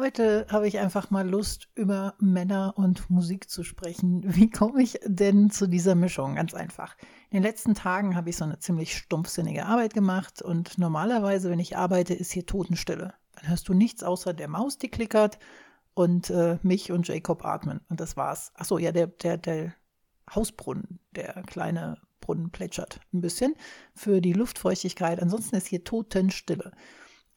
Heute habe ich einfach mal Lust, über Männer und Musik zu sprechen. Wie komme ich denn zu dieser Mischung? Ganz einfach. In den letzten Tagen habe ich so eine ziemlich stumpfsinnige Arbeit gemacht und normalerweise, wenn ich arbeite, ist hier Totenstille. Dann hörst du nichts außer der Maus, die klickert und äh, mich und Jacob atmen. Und das war's. Achso, ja, der, der, der Hausbrunnen, der kleine Brunnen plätschert ein bisschen für die Luftfeuchtigkeit. Ansonsten ist hier Totenstille.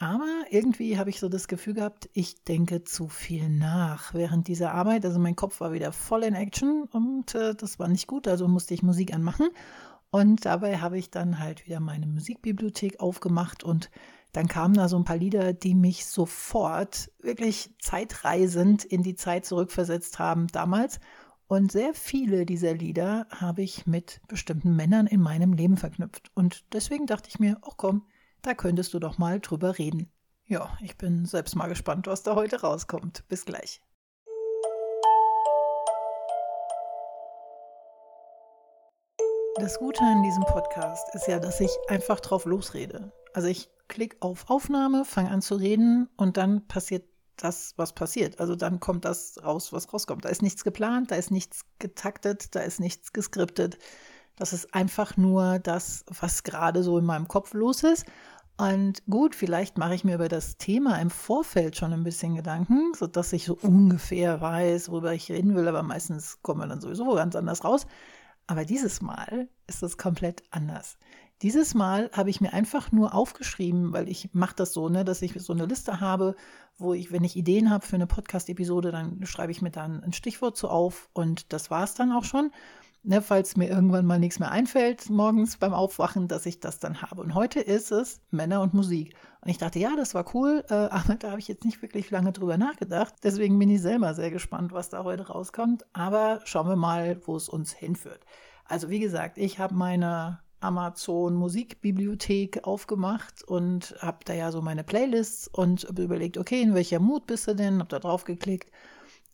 Aber irgendwie habe ich so das Gefühl gehabt, ich denke zu viel nach während dieser Arbeit. Also mein Kopf war wieder voll in Action und äh, das war nicht gut, also musste ich Musik anmachen. Und dabei habe ich dann halt wieder meine Musikbibliothek aufgemacht und dann kamen da so ein paar Lieder, die mich sofort wirklich zeitreisend in die Zeit zurückversetzt haben damals. Und sehr viele dieser Lieder habe ich mit bestimmten Männern in meinem Leben verknüpft. Und deswegen dachte ich mir, ach komm, da könntest du doch mal drüber reden. Ja, ich bin selbst mal gespannt, was da heute rauskommt. Bis gleich. Das Gute an diesem Podcast ist ja, dass ich einfach drauf losrede. Also ich klicke auf Aufnahme, fange an zu reden und dann passiert das, was passiert. Also dann kommt das raus, was rauskommt. Da ist nichts geplant, da ist nichts getaktet, da ist nichts geskriptet. Das ist einfach nur das, was gerade so in meinem Kopf los ist. Und gut, vielleicht mache ich mir über das Thema im Vorfeld schon ein bisschen Gedanken, sodass ich so ungefähr weiß, worüber ich reden will, aber meistens kommen wir dann sowieso ganz anders raus. Aber dieses Mal ist es komplett anders. Dieses Mal habe ich mir einfach nur aufgeschrieben, weil ich mache das so, ne, dass ich so eine Liste habe, wo ich, wenn ich Ideen habe für eine Podcast-Episode, dann schreibe ich mir dann ein Stichwort so auf und das war es dann auch schon ne, falls mir irgendwann mal nichts mehr einfällt, morgens beim Aufwachen, dass ich das dann habe. Und heute ist es Männer und Musik. Und ich dachte, ja, das war cool, äh, aber da habe ich jetzt nicht wirklich lange drüber nachgedacht. Deswegen bin ich selber sehr gespannt, was da heute rauskommt. Aber schauen wir mal, wo es uns hinführt. Also wie gesagt, ich habe meine Amazon Musikbibliothek aufgemacht und habe da ja so meine Playlists und überlegt, okay, in welcher Mut bist du denn? Hab da drauf geklickt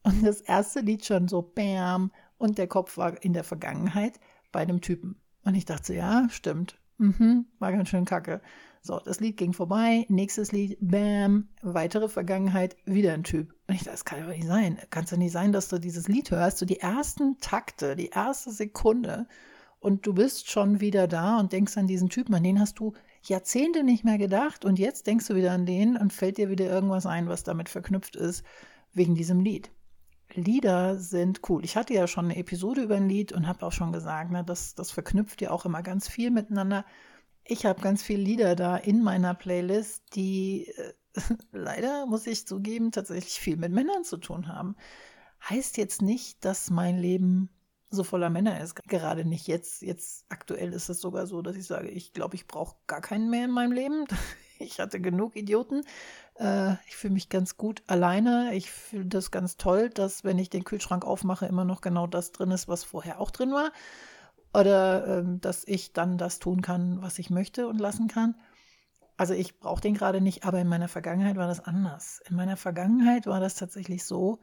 und das erste Lied schon so bam und der Kopf war in der Vergangenheit bei einem Typen. Und ich dachte, ja, stimmt. Mhm, war ganz schön kacke. So, das Lied ging vorbei, nächstes Lied, bam, weitere Vergangenheit, wieder ein Typ. Und ich dachte, das kann doch nicht sein. Kann es doch nicht sein, dass du dieses Lied hörst, so die ersten Takte, die erste Sekunde und du bist schon wieder da und denkst an diesen Typen, an den hast du Jahrzehnte nicht mehr gedacht und jetzt denkst du wieder an den und fällt dir wieder irgendwas ein, was damit verknüpft ist, wegen diesem Lied. Lieder sind cool. Ich hatte ja schon eine Episode über ein Lied und habe auch schon gesagt, ne, das, das verknüpft ja auch immer ganz viel miteinander. Ich habe ganz viele Lieder da in meiner Playlist, die äh, leider, muss ich zugeben, tatsächlich viel mit Männern zu tun haben. Heißt jetzt nicht, dass mein Leben so voller Männer ist. Gerade nicht jetzt. Jetzt aktuell ist es sogar so, dass ich sage, ich glaube, ich brauche gar keinen mehr in meinem Leben. Ich hatte genug Idioten. Äh, ich fühle mich ganz gut alleine. Ich fühle das ganz toll, dass wenn ich den Kühlschrank aufmache, immer noch genau das drin ist, was vorher auch drin war. Oder ähm, dass ich dann das tun kann, was ich möchte und lassen kann. Also ich brauche den gerade nicht, aber in meiner Vergangenheit war das anders. In meiner Vergangenheit war das tatsächlich so,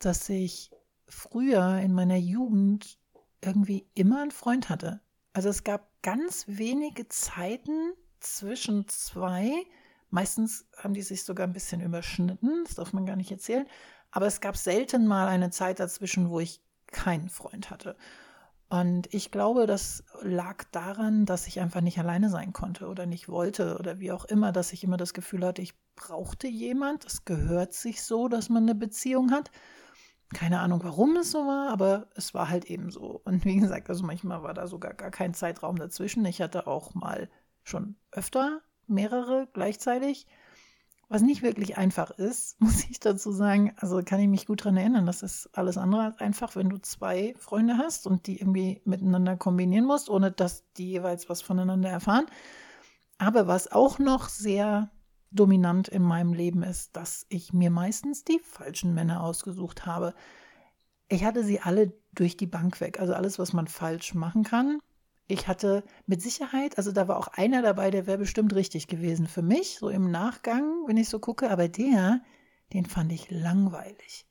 dass ich früher in meiner Jugend irgendwie immer einen Freund hatte. Also es gab ganz wenige Zeiten zwischen zwei, Meistens haben die sich sogar ein bisschen überschnitten, das darf man gar nicht erzählen. Aber es gab selten mal eine Zeit dazwischen, wo ich keinen Freund hatte. Und ich glaube, das lag daran, dass ich einfach nicht alleine sein konnte oder nicht wollte oder wie auch immer, dass ich immer das Gefühl hatte, ich brauchte jemand. Es gehört sich so, dass man eine Beziehung hat. Keine Ahnung, warum es so war, aber es war halt eben so. Und wie gesagt, also manchmal war da sogar gar kein Zeitraum dazwischen. Ich hatte auch mal schon öfter mehrere gleichzeitig, was nicht wirklich einfach ist, muss ich dazu sagen. Also kann ich mich gut daran erinnern, das ist alles andere als einfach, wenn du zwei Freunde hast und die irgendwie miteinander kombinieren musst, ohne dass die jeweils was voneinander erfahren. Aber was auch noch sehr dominant in meinem Leben ist, dass ich mir meistens die falschen Männer ausgesucht habe. Ich hatte sie alle durch die Bank weg. Also alles, was man falsch machen kann, ich hatte mit Sicherheit, also da war auch einer dabei, der wäre bestimmt richtig gewesen für mich, so im Nachgang, wenn ich so gucke, aber der, den fand ich langweilig.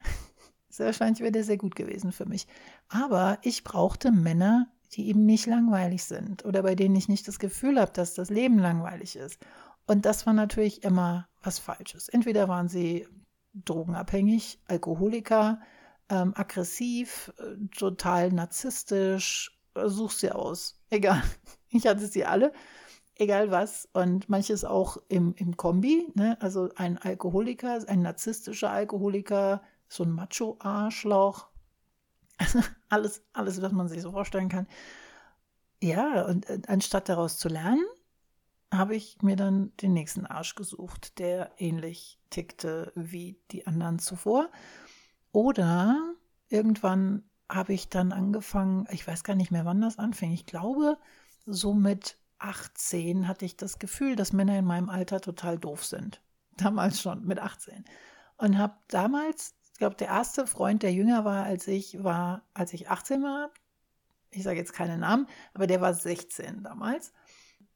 sehr wahrscheinlich wäre der sehr gut gewesen für mich. Aber ich brauchte Männer, die eben nicht langweilig sind oder bei denen ich nicht das Gefühl habe, dass das Leben langweilig ist. Und das war natürlich immer was Falsches. Entweder waren sie drogenabhängig, Alkoholiker, ähm, aggressiv, äh, total narzisstisch, äh, such sie aus. Egal. Ich hatte sie alle, egal was. Und manches auch im, im Kombi. Ne? Also ein Alkoholiker, ein narzisstischer Alkoholiker, so ein Macho-Arschloch. alles, alles, was man sich so vorstellen kann. Ja, und äh, anstatt daraus zu lernen, habe ich mir dann den nächsten Arsch gesucht, der ähnlich tickte wie die anderen zuvor. Oder irgendwann habe ich dann angefangen, ich weiß gar nicht mehr, wann das anfing. Ich glaube, so mit 18 hatte ich das Gefühl, dass Männer in meinem Alter total doof sind. Damals schon, mit 18. Und habe damals, ich glaube, der erste Freund, der jünger war als ich, war, als ich 18 war. Ich sage jetzt keine Namen, aber der war 16 damals.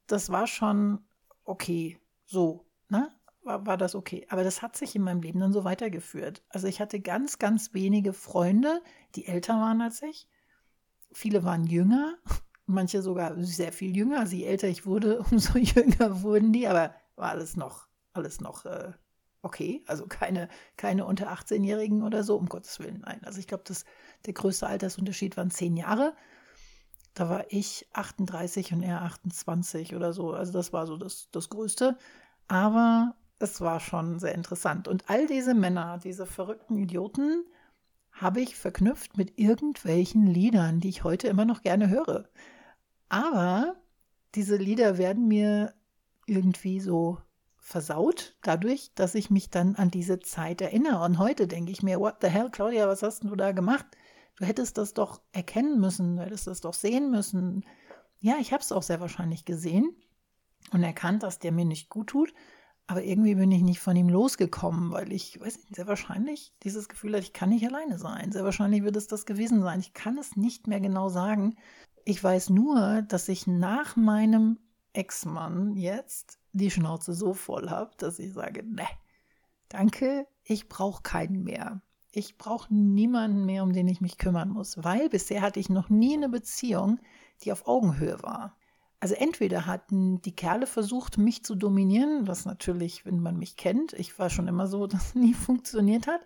Das war schon okay, so, ne? War, war das okay. Aber das hat sich in meinem Leben dann so weitergeführt. Also ich hatte ganz, ganz wenige Freunde, die älter waren als ich. Viele waren jünger, manche sogar sehr viel jünger. Also je älter ich wurde, umso jünger wurden die, aber war alles noch, alles noch äh, okay. Also keine, keine unter 18-Jährigen oder so, um Gottes Willen, nein. Also ich glaube, der größte Altersunterschied waren zehn Jahre. Da war ich 38 und er 28 oder so. Also das war so das, das Größte. Aber es war schon sehr interessant. Und all diese Männer, diese verrückten Idioten, habe ich verknüpft mit irgendwelchen Liedern, die ich heute immer noch gerne höre. Aber diese Lieder werden mir irgendwie so versaut, dadurch, dass ich mich dann an diese Zeit erinnere. Und heute denke ich mir, what the hell, Claudia, was hast du da gemacht? Du hättest das doch erkennen müssen, du hättest das doch sehen müssen. Ja, ich habe es auch sehr wahrscheinlich gesehen und erkannt, dass der mir nicht gut tut. Aber irgendwie bin ich nicht von ihm losgekommen, weil ich, weiß nicht, sehr wahrscheinlich dieses Gefühl hatte, ich kann nicht alleine sein. Sehr wahrscheinlich wird es das gewesen sein. Ich kann es nicht mehr genau sagen. Ich weiß nur, dass ich nach meinem Ex-Mann jetzt die Schnauze so voll habe, dass ich sage, ne, danke, ich brauche keinen mehr. Ich brauche niemanden mehr, um den ich mich kümmern muss, weil bisher hatte ich noch nie eine Beziehung, die auf Augenhöhe war. Also entweder hatten die Kerle versucht, mich zu dominieren, was natürlich, wenn man mich kennt, ich war schon immer so, dass nie funktioniert hat,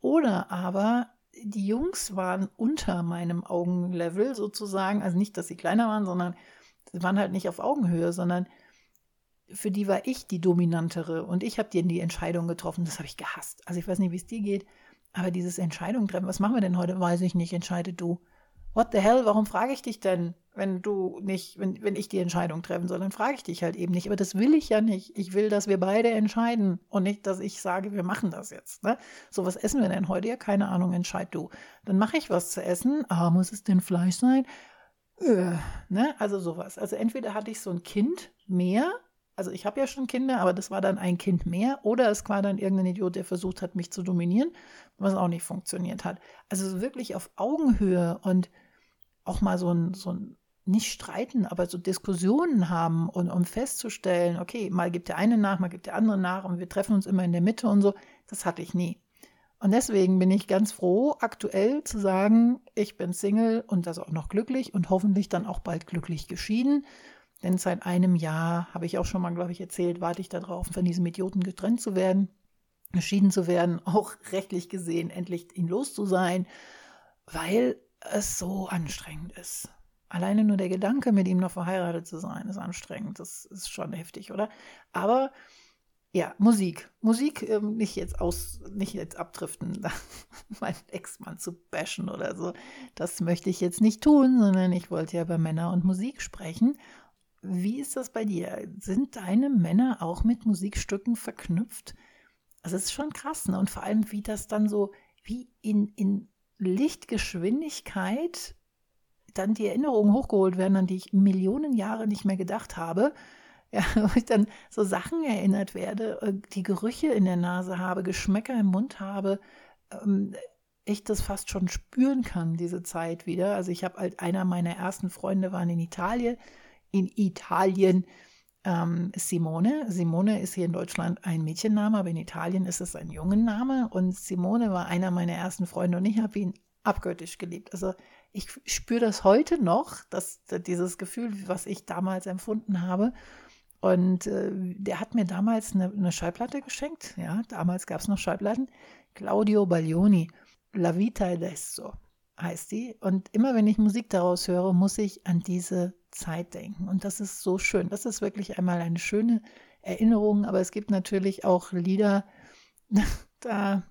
oder aber die Jungs waren unter meinem Augenlevel sozusagen, also nicht, dass sie kleiner waren, sondern sie waren halt nicht auf Augenhöhe, sondern für die war ich die dominantere und ich habe dir die Entscheidung getroffen, das habe ich gehasst. Also ich weiß nicht, wie es dir geht, aber dieses Entscheidung treffen, was machen wir denn heute, weiß ich nicht, entscheide du. What the hell, warum frage ich dich denn? Wenn du nicht, wenn, wenn ich die Entscheidung treffen soll, dann frage ich dich halt eben nicht. Aber das will ich ja nicht. Ich will, dass wir beide entscheiden und nicht, dass ich sage, wir machen das jetzt. Ne? So, was essen wir denn heute? Ja, keine Ahnung, entscheid du. Dann mache ich was zu essen. Ah, muss es denn Fleisch sein? Äh, ne? Also sowas. Also entweder hatte ich so ein Kind mehr, also ich habe ja schon Kinder, aber das war dann ein Kind mehr, oder es war dann irgendein Idiot, der versucht hat, mich zu dominieren, was auch nicht funktioniert hat. Also wirklich auf Augenhöhe und auch mal so ein, so ein nicht streiten, aber so Diskussionen haben und um festzustellen, okay, mal gibt der eine nach, mal gibt der andere nach und wir treffen uns immer in der Mitte und so, das hatte ich nie. Und deswegen bin ich ganz froh, aktuell zu sagen, ich bin Single und das auch noch glücklich und hoffentlich dann auch bald glücklich geschieden. Denn seit einem Jahr, habe ich auch schon mal, glaube ich, erzählt, warte ich darauf, von diesem Idioten getrennt zu werden, geschieden zu werden, auch rechtlich gesehen endlich ihn los zu sein, weil es so anstrengend ist. Alleine nur der Gedanke, mit ihm noch verheiratet zu sein, ist anstrengend. Das ist schon heftig, oder? Aber ja, Musik. Musik ähm, nicht jetzt aus, nicht jetzt abdriften, meinen Ex-Mann zu bashen oder so. Das möchte ich jetzt nicht tun, sondern ich wollte ja über Männer und Musik sprechen. Wie ist das bei dir? Sind deine Männer auch mit Musikstücken verknüpft? Also es ist schon krass, ne? Und vor allem, wie das dann so, wie in, in Lichtgeschwindigkeit dann die Erinnerungen hochgeholt werden, an die ich Millionen Jahre nicht mehr gedacht habe. Ja, wo ich dann so Sachen erinnert werde, äh, die Gerüche in der Nase habe, Geschmäcker im Mund habe, ähm, ich das fast schon spüren kann, diese Zeit wieder. Also ich habe halt einer meiner ersten Freunde waren in Italien, in Italien ähm, Simone. Simone ist hier in Deutschland ein Mädchenname, aber in Italien ist es ein Jungenname. Und Simone war einer meiner ersten Freunde und ich habe ihn abgöttisch geliebt. Also ich spüre das heute noch, dass dieses Gefühl, was ich damals empfunden habe. Und äh, der hat mir damals eine, eine Schallplatte geschenkt. Ja, damals gab es noch Schallplatten. Claudio Baglioni, La Vita Adesso heißt die. Und immer wenn ich Musik daraus höre, muss ich an diese Zeit denken. Und das ist so schön. Das ist wirklich einmal eine schöne Erinnerung. Aber es gibt natürlich auch Lieder, da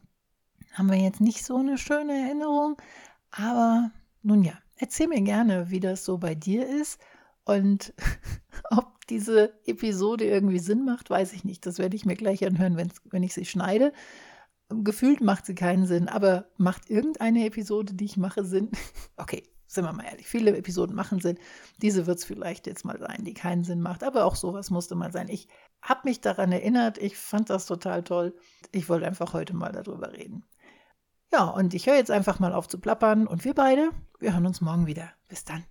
haben wir jetzt nicht so eine schöne Erinnerung. Aber nun ja, erzähl mir gerne, wie das so bei dir ist. Und ob diese Episode irgendwie Sinn macht, weiß ich nicht. Das werde ich mir gleich anhören, wenn ich sie schneide. Gefühlt macht sie keinen Sinn, aber macht irgendeine Episode, die ich mache, Sinn? Okay, sind wir mal ehrlich, viele Episoden machen Sinn. Diese wird es vielleicht jetzt mal sein, die keinen Sinn macht, aber auch sowas musste mal sein. Ich habe mich daran erinnert, ich fand das total toll. Ich wollte einfach heute mal darüber reden. Ja, und ich höre jetzt einfach mal auf zu plappern und wir beide, wir hören uns morgen wieder. Bis dann.